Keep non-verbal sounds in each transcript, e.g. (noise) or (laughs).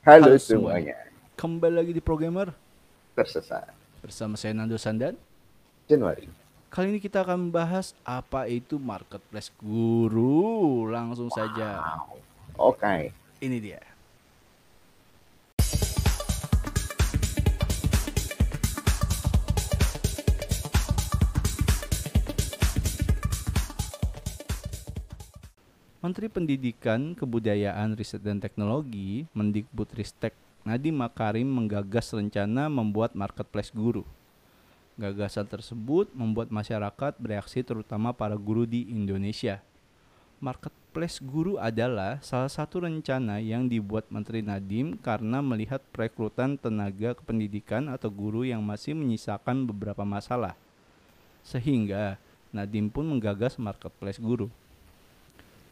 Halo, Halo semuanya. Kembali lagi di Programmer Tersesat. Bersama saya Nando Sandan. Januari. Kali ini kita akan membahas apa itu marketplace guru. Langsung wow. saja. Oke. Okay. Ini dia. Menteri Pendidikan, Kebudayaan, Riset dan Teknologi, Mendikbudristek Nadiem Makarim menggagas rencana membuat marketplace guru. Gagasan tersebut membuat masyarakat bereaksi terutama para guru di Indonesia. Marketplace guru adalah salah satu rencana yang dibuat Menteri Nadiem karena melihat perekrutan tenaga kependidikan atau guru yang masih menyisakan beberapa masalah. Sehingga Nadiem pun menggagas marketplace guru.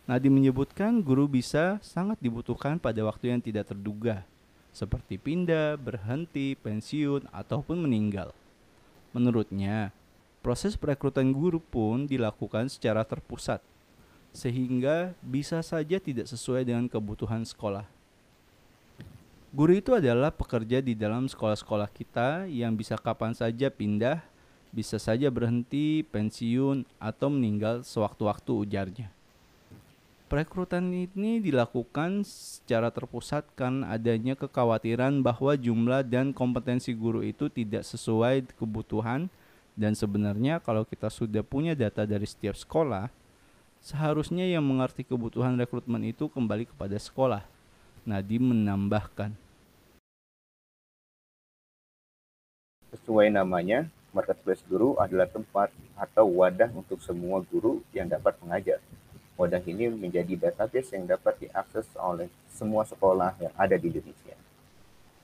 Nadi menyebutkan guru bisa sangat dibutuhkan pada waktu yang tidak terduga, seperti pindah, berhenti, pensiun, ataupun meninggal. Menurutnya, proses perekrutan guru pun dilakukan secara terpusat, sehingga bisa saja tidak sesuai dengan kebutuhan sekolah. Guru itu adalah pekerja di dalam sekolah-sekolah kita yang bisa kapan saja pindah, bisa saja berhenti, pensiun, atau meninggal sewaktu-waktu ujarnya. Perekrutan ini dilakukan secara terpusat karena adanya kekhawatiran bahwa jumlah dan kompetensi guru itu tidak sesuai kebutuhan dan sebenarnya kalau kita sudah punya data dari setiap sekolah, seharusnya yang mengerti kebutuhan rekrutmen itu kembali kepada sekolah. Nadi menambahkan. Sesuai namanya, marketplace guru adalah tempat atau wadah untuk semua guru yang dapat mengajar Wadah ini menjadi database yang dapat diakses oleh semua sekolah yang ada di Indonesia.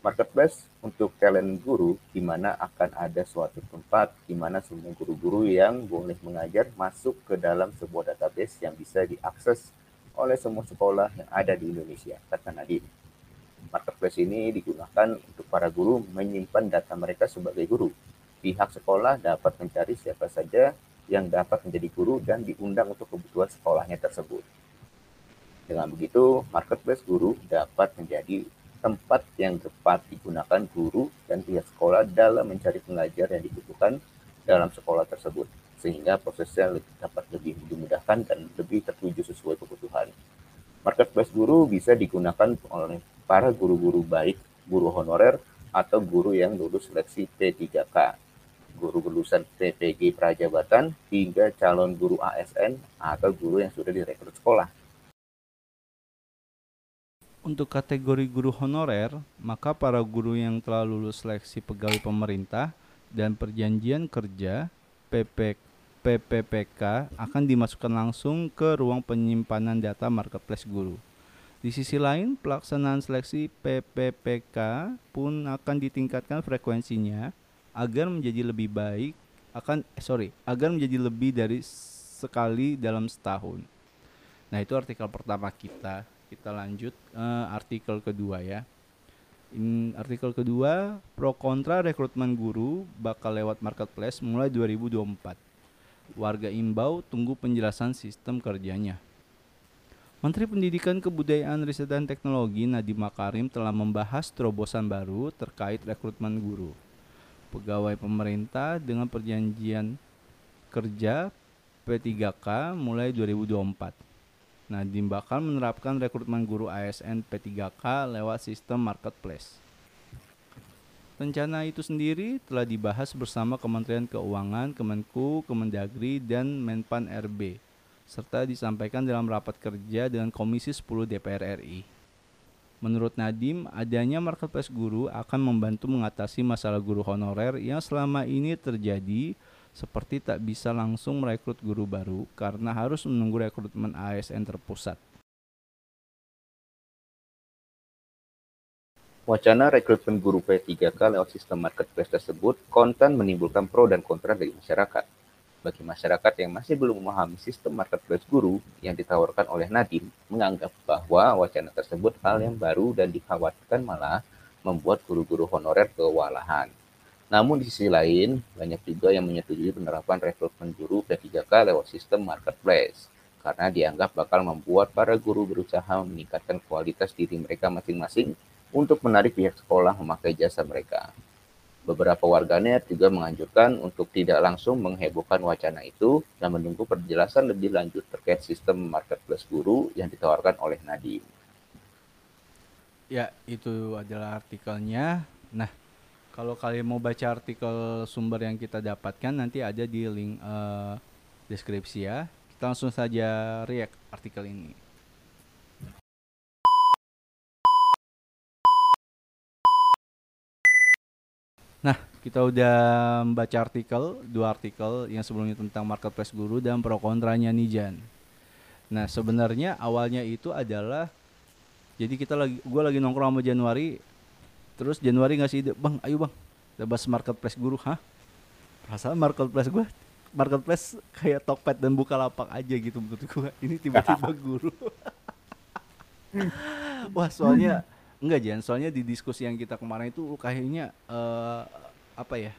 Marketplace untuk talent guru, di mana akan ada suatu tempat di mana semua guru-guru yang boleh mengajar masuk ke dalam sebuah database yang bisa diakses oleh semua sekolah yang ada di Indonesia, kata Nadine. Marketplace ini digunakan untuk para guru menyimpan data mereka sebagai guru. Pihak sekolah dapat mencari siapa saja yang dapat menjadi guru dan diundang untuk kebutuhan sekolahnya tersebut. Dengan begitu, marketplace guru dapat menjadi tempat yang tepat digunakan guru dan pihak sekolah dalam mencari pengajar yang dibutuhkan dalam sekolah tersebut, sehingga prosesnya dapat lebih dimudahkan dan lebih tertuju sesuai kebutuhan. Marketplace guru bisa digunakan oleh para guru-guru baik, guru honorer, atau guru yang lulus seleksi P3K guru lulusan TPG Prajabatan hingga calon guru ASN atau guru yang sudah direkrut sekolah. Untuk kategori guru honorer, maka para guru yang telah lulus seleksi pegawai pemerintah dan perjanjian kerja PP, PPPK akan dimasukkan langsung ke ruang penyimpanan data marketplace guru. Di sisi lain, pelaksanaan seleksi PPPK pun akan ditingkatkan frekuensinya agar menjadi lebih baik akan eh, sorry agar menjadi lebih dari sekali dalam setahun. Nah itu artikel pertama kita. Kita lanjut uh, artikel kedua ya. In artikel kedua pro kontra rekrutmen guru bakal lewat marketplace mulai 2024. Warga imbau tunggu penjelasan sistem kerjanya. Menteri Pendidikan Kebudayaan Riset dan Teknologi Nadiem Makarim telah membahas terobosan baru terkait rekrutmen guru pegawai pemerintah dengan perjanjian kerja P3K mulai 2024. Nadiem bakal menerapkan rekrutmen guru ASN P3K lewat sistem marketplace. Rencana itu sendiri telah dibahas bersama Kementerian Keuangan, Kemenku, Kemendagri, dan Menpan RB, serta disampaikan dalam rapat kerja dengan Komisi 10 DPR RI. Menurut Nadim, adanya marketplace guru akan membantu mengatasi masalah guru honorer yang selama ini terjadi seperti tak bisa langsung merekrut guru baru karena harus menunggu rekrutmen ASN terpusat. Wacana rekrutmen guru P3K lewat sistem marketplace tersebut konten menimbulkan pro dan kontra dari masyarakat bagi masyarakat yang masih belum memahami sistem marketplace guru yang ditawarkan oleh Nadim menganggap bahwa wacana tersebut hal yang baru dan dikhawatirkan malah membuat guru-guru honorer kewalahan. Namun di sisi lain, banyak juga yang menyetujui penerapan rekrutmen guru P3K lewat sistem marketplace karena dianggap bakal membuat para guru berusaha meningkatkan kualitas diri mereka masing-masing untuk menarik pihak sekolah memakai jasa mereka. Beberapa warganet juga menganjurkan untuk tidak langsung menghebohkan wacana itu dan menunggu penjelasan lebih lanjut terkait sistem marketplace guru yang ditawarkan oleh Nadiem. Ya, itu adalah artikelnya. Nah, kalau kalian mau baca artikel sumber yang kita dapatkan nanti ada di link uh, deskripsi ya. Kita langsung saja react artikel ini. Kita udah membaca artikel, dua artikel yang sebelumnya tentang marketplace guru dan pro kontranya Nijan. Nah, sebenarnya awalnya itu adalah jadi kita lagi gue lagi nongkrong sama Januari terus Januari ngasih ide, "Bang, ayo Bang, kita bahas marketplace guru." Hah? Perasaan marketplace gue marketplace kayak Tokped dan Bukalapak aja gitu menurut gue. (laughs) Ini tiba-tiba (laughs) guru. Wah, soalnya Enggak Jan, soalnya di diskusi yang kita kemarin itu kayaknya uh, apa ya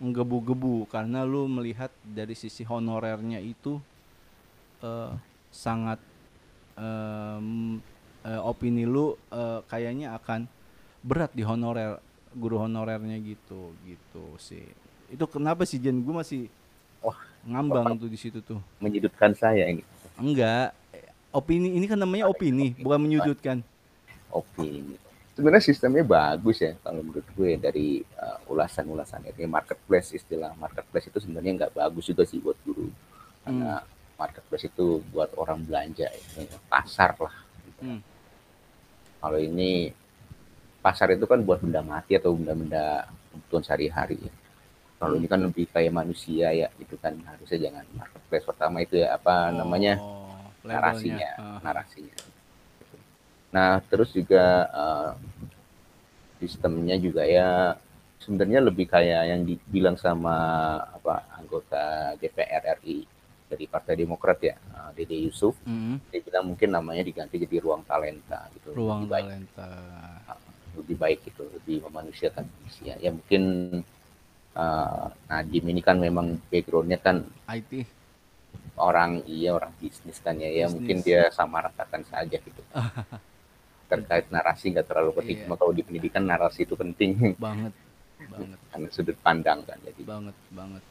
menggebu-gebu karena lu melihat dari sisi honorernya itu uh, sangat um, uh, opini lu uh, kayaknya akan berat di honorer guru honorernya gitu gitu sih. Itu kenapa sih Jan gue masih wah ngambang tuh di situ tuh. menyudutkan saya ini. Enggak. Opini ini kan namanya opini bukan menyudutkan. Opini. Sebenarnya sistemnya bagus ya kalau menurut gue dari uh, ulasan-ulasan ini marketplace istilah marketplace itu sebenarnya nggak bagus juga sih buat guru karena hmm. marketplace itu buat orang belanja ya, pasar lah. Gitu. Hmm. Kalau ini pasar itu kan buat benda mati atau benda-benda kebutuhan sehari-hari. Ya. Kalau ini kan lebih kayak manusia ya, itu kan harusnya jangan marketplace pertama itu ya apa oh, namanya narasinya, uh. narasinya Nah, terus juga uh, sistemnya juga ya sebenarnya lebih kayak yang dibilang sama apa anggota DPR RI dari Partai Demokrat ya, uh, Dede Yusuf. Mm. Dia bilang mungkin namanya diganti jadi ruang talenta gitu. Ruang lebih talenta. Baik, uh, lebih baik gitu, lebih memanusiakan ya. Ya mungkin uh, Nadim ini kan memang backgroundnya kan IT orang iya orang bisnis kan ya ya mungkin dia sama ratakan saja gitu (laughs) terkait narasi nggak terlalu penting. Iya. Cuma kalau di pendidikan narasi itu penting. Banget. Banget. Karena sudut pandang kan jadi. Banget, banget.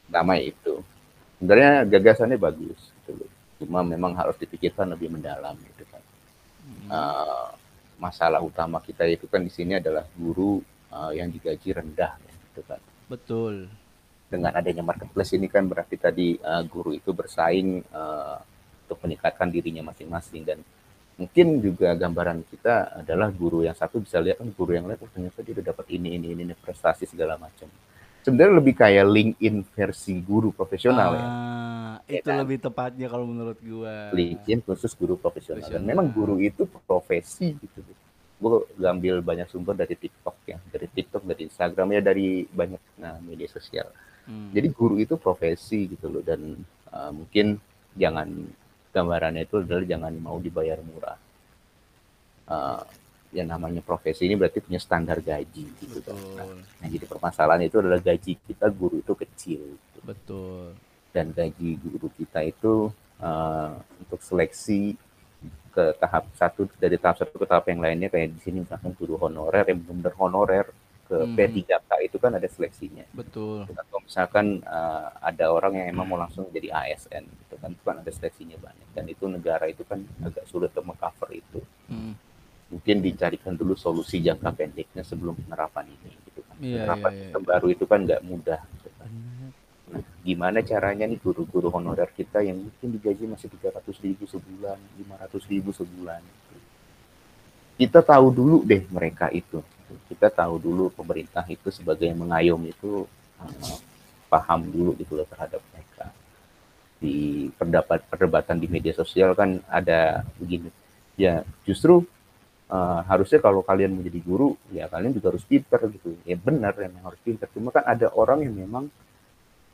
Itu. Sebenarnya gagasannya bagus gitu Cuma memang harus dipikirkan lebih mendalam gitu kan. Hmm. Uh, masalah utama kita itu kan di sini adalah guru uh, yang digaji rendah gitu kan. Betul. Dengan adanya marketplace ini kan berarti tadi uh, guru itu bersaing uh, untuk meningkatkan dirinya masing-masing dan mungkin juga gambaran kita adalah guru yang satu bisa lihat kan guru yang lain oh, ternyata dia udah dapat ini ini ini prestasi segala macam sebenarnya lebih kayak LinkedIn versi guru profesional ya. ah, ya. Itu kan? lebih tepatnya kalau menurut gua. LinkedIn khusus guru profesional. profesional. Dan memang guru itu profesi gitu. Gue ngambil banyak sumber dari TikTok ya, dari TikTok, dari Instagram ya, dari banyak nah, media sosial. Hmm. Jadi guru itu profesi gitu loh dan uh, mungkin jangan gambarannya itu adalah jangan mau dibayar murah. Uh, yang namanya profesi ini berarti punya standar gaji gitu kan. Nah, jadi permasalahan itu adalah gaji kita guru itu kecil. Gitu. Betul. Dan gaji guru kita itu uh, untuk seleksi ke tahap satu dari tahap satu ke tahap yang lainnya kayak di sini misalkan guru honorer yang benar-benar honorer ke hmm. P3K itu kan ada seleksinya. Betul. Atau misalkan uh, ada orang yang emang mau langsung jadi ASN itu kan itu kan ada seleksinya banyak dan itu negara itu kan agak sulit untuk mengcover itu. Hmm. Mungkin dicarikan dulu solusi jangka pendeknya sebelum penerapan ini gitu kan. Iya, penerapan iya, iya. baru itu kan nggak mudah gitu kan. Nah, gimana caranya nih guru-guru honorer kita yang mungkin digaji masih 300 ribu sebulan, 500 ribu sebulan. Kita tahu dulu deh mereka itu kita tahu dulu pemerintah itu sebagai mengayom itu uh, paham dulu gitu loh terhadap mereka. Di pendapat perdebatan di media sosial kan ada begini. Ya justru uh, harusnya kalau kalian menjadi guru ya kalian juga harus pinter gitu. Ya benar yang harus pinter. Cuma kan ada orang yang memang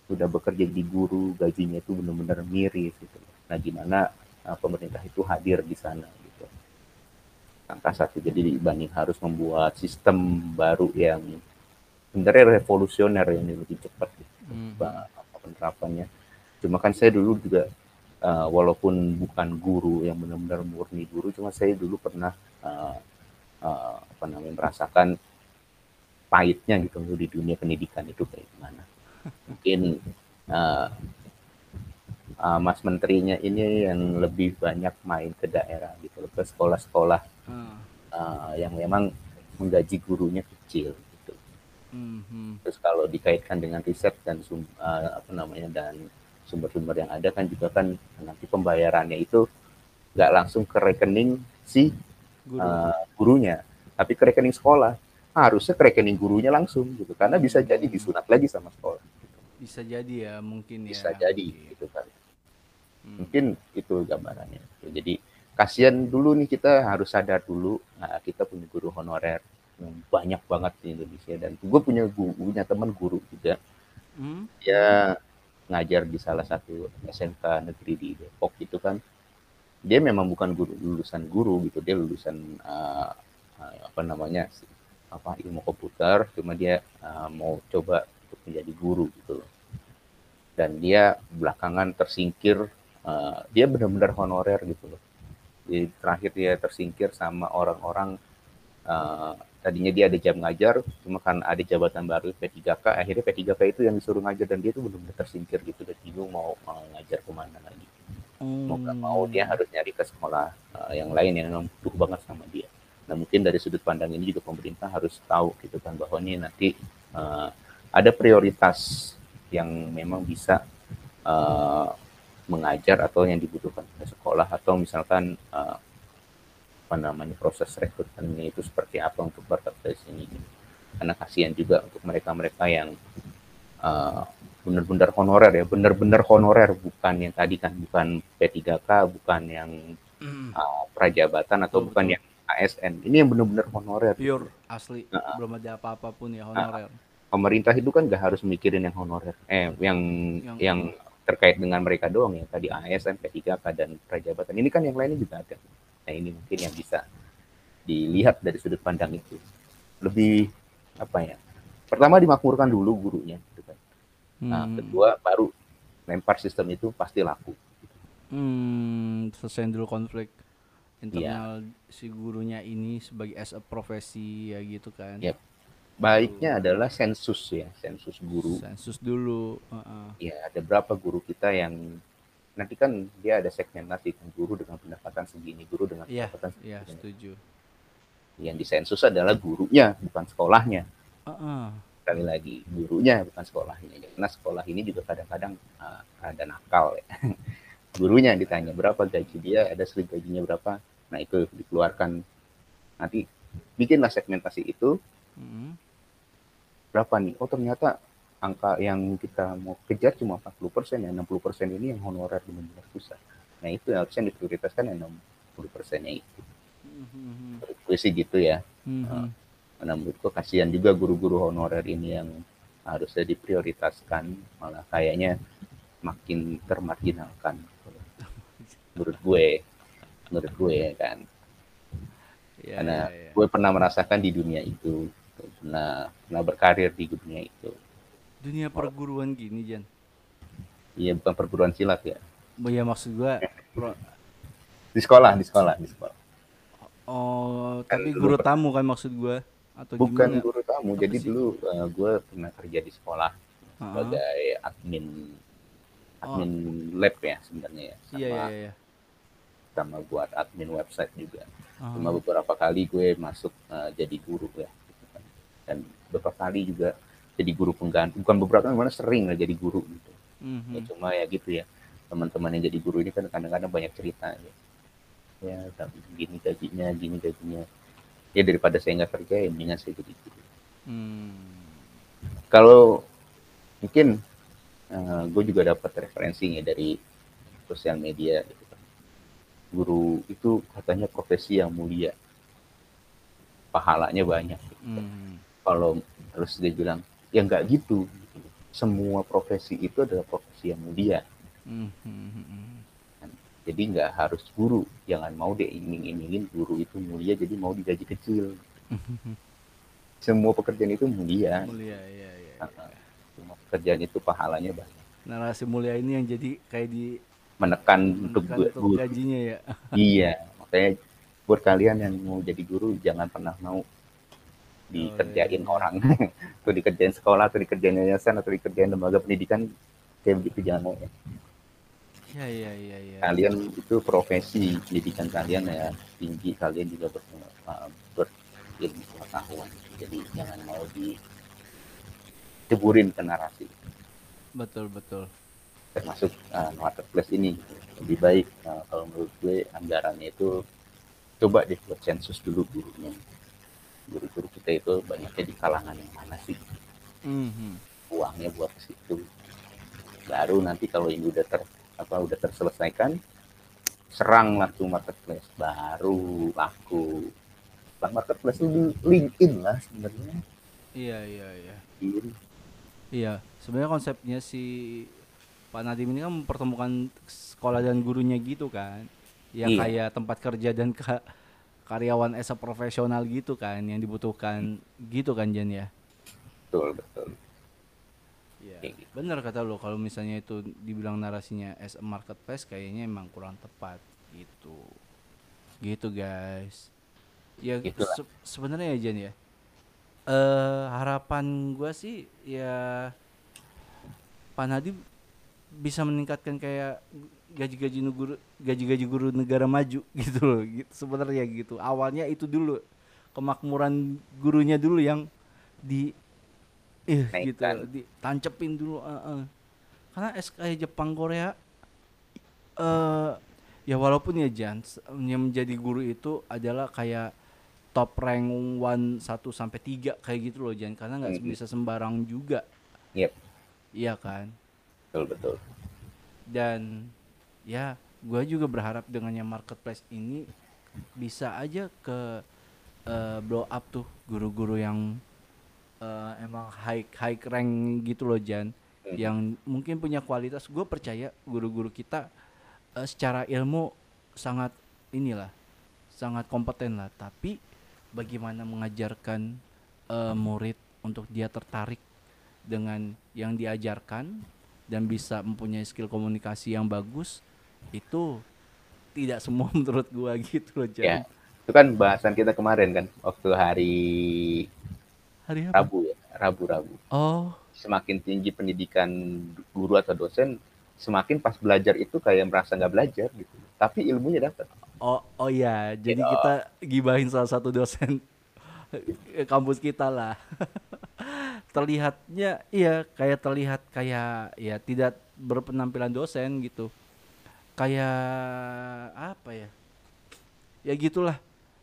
sudah bekerja di guru gajinya itu benar-benar miris gitu. Nah gimana uh, pemerintah itu hadir di sana angka satu jadi dibanding harus membuat sistem baru yang sebenarnya revolusioner yang lebih cepat gitu, hmm. penerapannya cuma kan saya dulu juga uh, walaupun bukan guru yang benar-benar murni guru cuma saya dulu pernah uh, uh, apa namanya merasakan pahitnya gitu di dunia pendidikan itu kayak gimana. (laughs) Mungkin uh, uh, Mas Menterinya ini yang lebih banyak main ke daerah gitu ke sekolah-sekolah uh, yang memang menggaji gurunya kecil gitu. Mm-hmm. Terus kalau dikaitkan dengan riset dan sum, uh, apa namanya dan sumber-sumber yang ada kan juga kan nanti pembayarannya itu nggak langsung ke rekening si Guru. uh, gurunya, tapi ke rekening sekolah. Harusnya ke rekening gurunya langsung gitu, karena bisa jadi disunat lagi sama sekolah. Gitu. Bisa jadi ya mungkin bisa ya. Bisa jadi gitu kan. Hmm. Mungkin itu gambarannya. Jadi kasihan dulu nih kita harus sadar dulu, nah, kita punya guru honorer yang banyak banget di Indonesia dan gue punya guru, punya teman guru juga. Hmm. Dia ngajar di salah satu SMK negeri di Depok itu kan dia memang bukan guru lulusan guru gitu dia lulusan uh, apa namanya apa ilmu komputer cuma dia uh, mau coba untuk menjadi guru gitu dan dia belakangan tersingkir uh, dia benar-benar honorer gitu loh. Jadi terakhir dia tersingkir sama orang-orang uh, tadinya dia ada jam ngajar cuma kan ada jabatan baru P3K akhirnya P3K itu yang disuruh ngajar dan dia tuh benar-benar tersingkir gitu dan bingung mau, mau ngajar ke mana lagi. Hmm. mau gak mau dia harus nyari ke sekolah uh, yang lain yang butuh banget sama dia. Nah mungkin dari sudut pandang ini juga pemerintah harus tahu gitu kan bahwa ini nanti uh, ada prioritas yang memang bisa uh, mengajar atau yang dibutuhkan ke sekolah atau misalkan uh, apa namanya proses rekrutmennya itu seperti apa untuk berkat dari sini karena kasihan juga untuk mereka-mereka yang uh, benar-benar honorer ya benar-benar honorer bukan yang tadi kan bukan P3K bukan yang uh, prajabatan atau betul, bukan betul. yang ASN ini yang benar-benar honorer. Pure asli. Uh, belum ada apa apa pun ya honorer. Uh, pemerintah itu kan gak harus mikirin yang honorer. Eh yang yang, yang terkait dengan mereka doang ya tadi ASN P3K dan prajabatan ini kan yang lainnya juga ada Nah ini mungkin yang bisa dilihat dari sudut pandang itu. Lebih apa ya? Pertama dimakmurkan dulu gurunya, gitu kan. Nah hmm. kedua baru lempar sistem itu pasti laku. Hmm, selesai dulu konflik internal ya. si gurunya ini sebagai as a profesi ya gitu kan. Yep. Baiknya adalah sensus ya, sensus guru. Sensus dulu. Uh -uh. Ya, ada berapa guru kita yang nanti kan dia ada segmentasi guru dengan pendapatan segini, guru dengan yeah, pendapatan segini. Iya, setuju. Yang disensus adalah gurunya, bukan sekolahnya. Uh -uh. Sekali lagi, gurunya bukan sekolahnya. Karena sekolah ini juga kadang-kadang uh, ada nakal ya. (laughs) gurunya ditanya berapa gaji dia, ada sering gajinya berapa. Nah itu dikeluarkan nanti bikinlah segmentasi itu. -huh. Berapa nih? Oh ternyata angka yang kita mau kejar cuma 40 persen ya 60 persen ini yang honorer benar-benar susah nah itu yang harusnya diprioritaskan yang 60 persennya itu mm-hmm. gue sih gitu ya mm-hmm. nah, menurutku kasihan juga guru-guru honorer ini yang harusnya diprioritaskan malah kayaknya makin termarginalkan menurut gue menurut gue ya kan ya, karena ya, ya. gue pernah merasakan di dunia itu pernah pernah berkarir di dunia itu dunia perguruan gini Jan iya bukan perguruan silat ya oh, ya maksud gua pro... di sekolah di sekolah di sekolah oh kan tapi guru per... tamu kan maksud gua atau bukan gimana? guru tamu Apa jadi sih? dulu uh, gue pernah kerja di sekolah uh-huh. sebagai admin admin oh. lab ya sebenarnya ya sama iya, iya, iya. sama buat admin website juga uh-huh. cuma beberapa kali gue masuk uh, jadi guru ya. Dan beberapa kali juga jadi guru pengganti bukan beberapa mana sering lah jadi guru gitu mm-hmm. ya cuma ya gitu ya teman-teman yang jadi guru ini kan kadang-kadang banyak cerita ya ya gini gajinya gini gajinya ya daripada saya nggak kerja ya mendingan saya jadi guru mm. kalau mungkin uh, eh, gue juga dapat referensinya dari sosial media gitu kan. guru itu katanya profesi yang mulia pahalanya banyak gitu. mm. Kalau terus dia bilang ya nggak gitu. Semua profesi itu adalah profesi yang mulia. Mm-hmm. jadi nggak harus guru. Jangan mau deh iming-imingin guru itu mulia jadi mau digaji kecil. Mm-hmm. semua pekerjaan itu mulia. Mulia ya, ya, ya. semua pekerjaan itu pahalanya banyak. Narasi mulia ini yang jadi kayak di menekan, untuk, untuk gajinya ya. Iya makanya buat kalian yang mau jadi guru jangan pernah mau dikerjain iya, iya. orang (laughs) atau dikerjain sekolah atau dikerjain yayasan atau dikerjain lembaga pendidikan kayak begitu jangan mau ya. Iya iya iya iya. Kalian itu profesi pendidikan kalian ya tinggi kalian juga ber, uh, berilmu pengetahuan. Jadi jangan mau di ceburin ke narasi. Betul betul. Termasuk uh, marketplace ini lebih baik uh, kalau menurut gue anggarannya itu coba deh buat sensus dulu gurunya guru-guru kita itu banyaknya di kalangan yang mana sih? Mm-hmm. uangnya buat ke situ. Baru nanti kalau ini udah ter apa udah terselesaikan serang tuh marketplace. Baru laku. Lah marketplace itu LinkedIn lah sebenarnya. Iya iya iya. Iya, iya sebenarnya konsepnya si Pak Nadim ini kan mempertemukan sekolah dan gurunya gitu kan? Yang iya. kayak tempat kerja dan (laughs) ke karyawan as profesional gitu kan yang dibutuhkan gitu kan Jan ya? Betul betul. Ya bener kata lo kalau misalnya itu dibilang narasinya as a marketplace kayaknya emang kurang tepat gitu. Gitu guys. Ya se sebenarnya ya Jan ya uh, harapan gue sih ya Pak Nadiem bisa meningkatkan kayak gaji-gaji guru gaji-gaji guru negara maju (laughs) gitu loh gitu sebenarnya gitu awalnya itu dulu kemakmuran gurunya dulu yang di eh gitu ditancepin dulu uh, uh. karena SKI Jepang Korea uh, ya walaupun ya Jan yang menjadi guru itu adalah kayak top rank one satu sampai tiga kayak gitu loh Jan karena nggak mm -hmm. bisa sembarang juga. Yep. Iya kan? Betul betul. Dan ya gue juga berharap dengannya marketplace ini bisa aja ke uh, blow up tuh guru-guru yang uh, emang high high rank gitu loh Jan. Hmm. yang mungkin punya kualitas. Gue percaya guru-guru kita uh, secara ilmu sangat inilah sangat kompeten lah. Tapi bagaimana mengajarkan uh, murid untuk dia tertarik dengan yang diajarkan dan bisa mempunyai skill komunikasi yang bagus itu tidak semua (laughs) menurut gua gitu loh Jan. Ya, itu kan bahasan kita kemarin kan waktu hari hari apa? Rabu ya, Rabu-Rabu. Oh. Semakin tinggi pendidikan guru atau dosen, semakin pas belajar itu kayak merasa nggak belajar gitu. Tapi ilmunya dapat. Oh, oh ya, jadi ya. kita gibahin salah satu dosen (laughs) kampus kita lah. (laughs) Terlihatnya iya kayak terlihat kayak ya tidak berpenampilan dosen gitu kayak apa ya? Ya gitulah.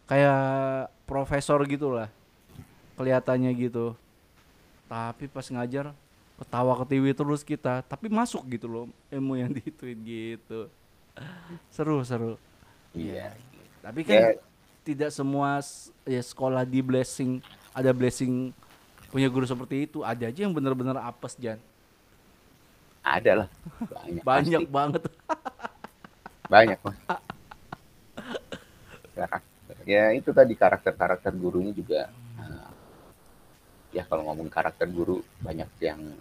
Kayak profesor gitulah. Kelihatannya gitu. Tapi pas ngajar ketawa ketiwi terus kita. Tapi masuk gitu loh ilmu yang (laughs) dituin gitu. Seru seru. Iya. Yeah. tapi kan yeah. tidak semua ya sekolah di blessing ada blessing punya guru seperti itu. Ada aja yang benar-benar apes Jan. Ada lah. Banyak (laughs) banyak banget (laughs) banyak mas. Ya itu tadi karakter karakter gurunya juga uh, ya kalau ngomong karakter guru banyak yang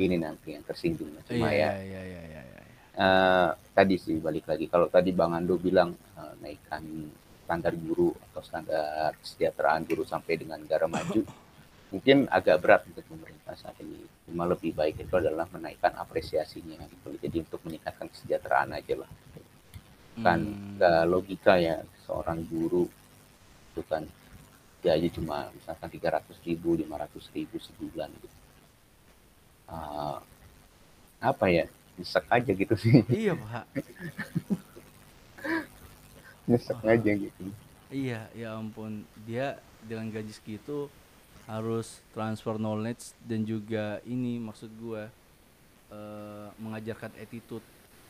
ini nanti yang tersinggung cuma iya, ya iya, iya, iya, iya. Uh, tadi sih balik lagi. Kalau tadi bang Ando bilang uh, naikkan standar guru atau standar kesejahteraan guru sampai dengan negara maju (laughs) mungkin agak berat untuk pemerintah saat ini. Cuma lebih baik itu adalah menaikkan apresiasinya gitu. jadi untuk meningkatkan kesejahteraan aja lah kan hmm. logika ya seorang guru itu kan gaji cuma misalkan tiga ratus ribu lima ratus ribu sebulan gitu. Uh, apa ya nyesek aja gitu sih. Iya pak. (laughs) Nyesek oh. aja gitu. Iya ya ampun. Dia dengan gaji segitu harus transfer knowledge dan juga ini maksud gua uh, mengajarkan attitude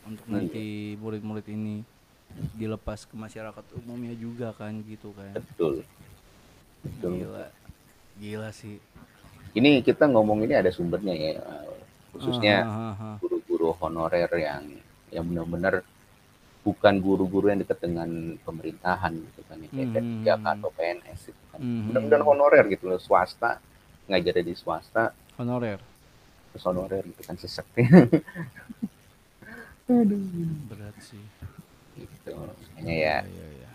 untuk iya. nanti murid-murid ini dilepas ke masyarakat umumnya juga kan gitu kan. Betul. Betul. Gila. Gila sih. Ini kita ngomong ini ada sumbernya ya khususnya guru-guru honorer yang yang benar-benar bukan guru-guru yang dekat dengan pemerintahan gitu kan ya, kayak hmm. atau PNS gitu kan. Hmm. benar-benar honorer gitu loh swasta ngajar di swasta. Honorer. Terus honorer gitu kan sesek (laughs) berat sih gitu makanya ya, ya, ya,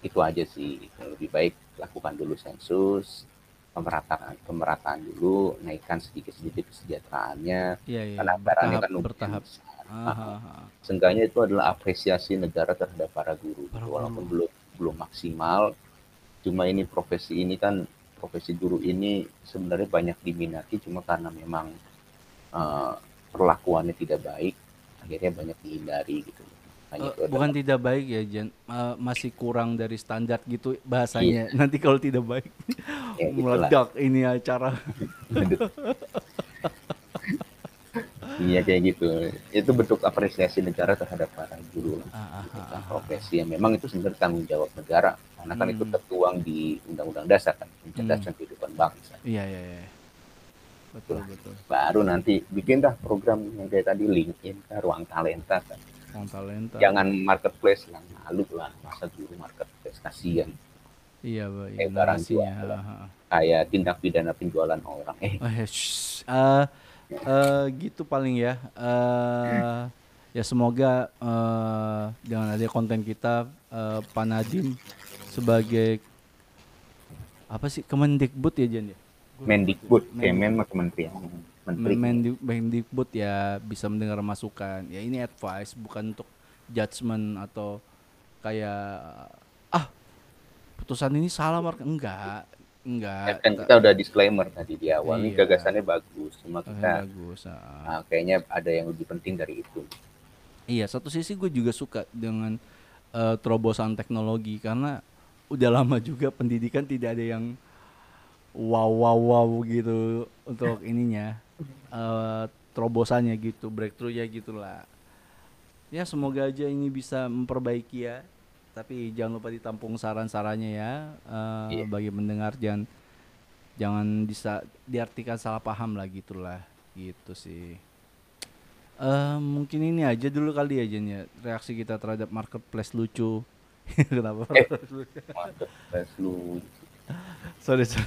itu aja sih lebih baik lakukan dulu sensus pemerataan pemerataan dulu naikkan sedikit sedikit kesejahteraannya Iya, iya. karena anggarannya Bertahap, kan lumayan bertahap. besar. Ah, ah, ah. Seenggaknya itu adalah apresiasi negara terhadap para guru Para walaupun guru. belum belum maksimal cuma ini profesi ini kan profesi guru ini sebenarnya banyak diminati cuma karena memang eh, perlakuannya tidak baik akhirnya banyak dihindari gitu. Hanya Eh, itu bukan tidak baik ya Jan Eh, masih kurang dari standar gitu Iya. bahasanya nanti kalau tidak baik ya, (laughs) gitulah. meledak ini acara. Iya kayak gitu. Itu bentuk apresiasi negara terhadap para guru lah. Ah, ah, ah, profesi yang memang itu sebenarnya tanggung jawab negara. Karena kan itu Hmm. tertuang di undang-undang dasar kan pencerdasan kehidupan bangsa. Iya iya iya betul betul baru nanti bikin dah program yang kayak tadi LinkedIn kan ruang talenta kan Orang talenta jangan marketplace lah malu lah masa guru marketplace kasihan iya Pak, iya, Eh, barang jual. ah. kayak tindak pidana penjualan orang eh Oh, ya, shh. Eh, eh, gitu paling ya. Eh, ya semoga eh, dengan ada konten kita eh, Pak Nadiem sebagai apa sih Kemendikbud ya Jan ya? Mendikbud Men- Kemen kementerian. Menteri. Mendi- Mendikbud ya bisa mendengar masukan. Ya ini advice bukan untuk judgement atau kayak ah putusan ini salah Mark. Enggak Ya, enggak kan kita udah disclaimer tadi di awal ini Iya. gagasannya bagus cuma Eh, kita bagus ah. ah, kayaknya ada yang lebih penting dari itu. Iya, satu sisi gue juga suka dengan eh, terobosan teknologi karena udah lama juga pendidikan tidak ada yang wow wow wow gitu untuk ininya eh, terobosannya gitu, breakthrough-nya gitulah. Ya semoga aja ini bisa memperbaiki ya. Tapi jangan lupa ditampung saran-sarannya ya eh, Iya. bagi pendengar jangan jangan bisa diartikan salah paham lah gitulah gitu sih. Eh mungkin ini aja dulu kali ya Jen ya reaksi kita terhadap marketplace lucu. (laughs) Kenapa? marketplace lu sorry, sorry.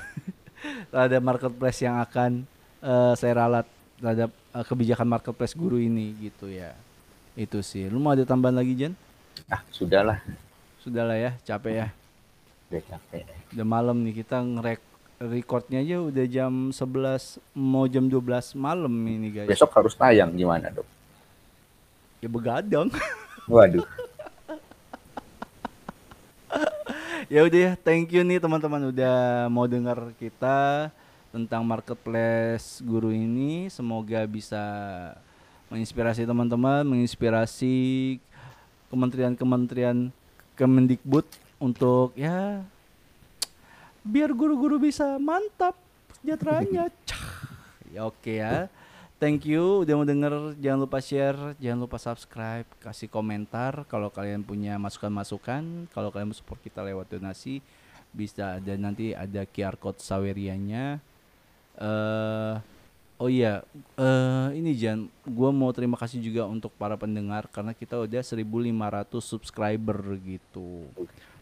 Terhadap marketplace yang akan eh, saya ralat terhadap eh, kebijakan marketplace guru ini gitu ya. Itu sih. Lu mau ada tambahan lagi Jen? ah sudahlah Sudahlah ya, capek ya. udah capek Udah malam nih kita ngerek recordnya aja udah jam 11 mau jam 12 malam ini guys. besok harus tayang gimana dok Ya begadang. waduh ya udah ya, thank you nih teman-teman udah mau dengar kita tentang marketplace guru ini. Semoga bisa menginspirasi teman-teman, menginspirasi kementerian-kementerian Kemendikbud untuk ya biar guru-guru bisa mantap sejahteranya. (laughs) Ya oke ya. Thank you udah mau denger. Jangan lupa share, jangan lupa subscribe, kasih komentar kalau kalian punya masukan-masukan. Kalau kalian mau support kita lewat donasi bisa ada nanti ada QR code Sawerianya. Eh oh iya, eh ini Jan, gua mau terima kasih juga untuk para pendengar karena kita udah 1500 subscriber gitu.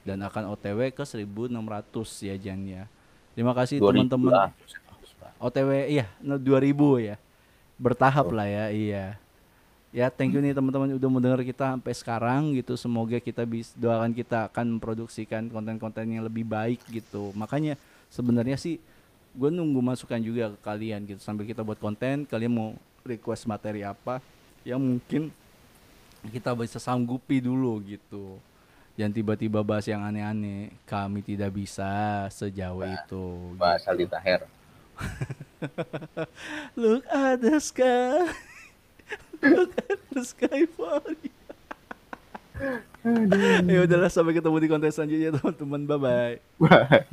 Dan akan OTW ke 1600 ya Jan ya. Terima kasih 2000 teman-teman. OTW iya no, 2000 ya. Bertahap lah ya, iya. Ya, thank you nih teman-teman udah mau denger kita sampai sekarang gitu. Semoga kita bisa doakan kita akan memproduksikan konten-konten yang lebih baik gitu. Makanya sebenarnya sih gue nunggu masukan juga ke kalian gitu sambil kita buat konten. Kalian mau request materi apa yang mungkin kita bisa sanggupi dulu gitu. Jangan tiba-tiba bahas yang aneh-aneh. Kami tidak bisa sejauh itu. bahas Aldi Taher (laughs) (laughs) Look at the sky. (laughs) Look at the sky for you. (laughs) ya udahlah sampai ketemu di konten selanjutnya teman-teman. Bye bye. Wah.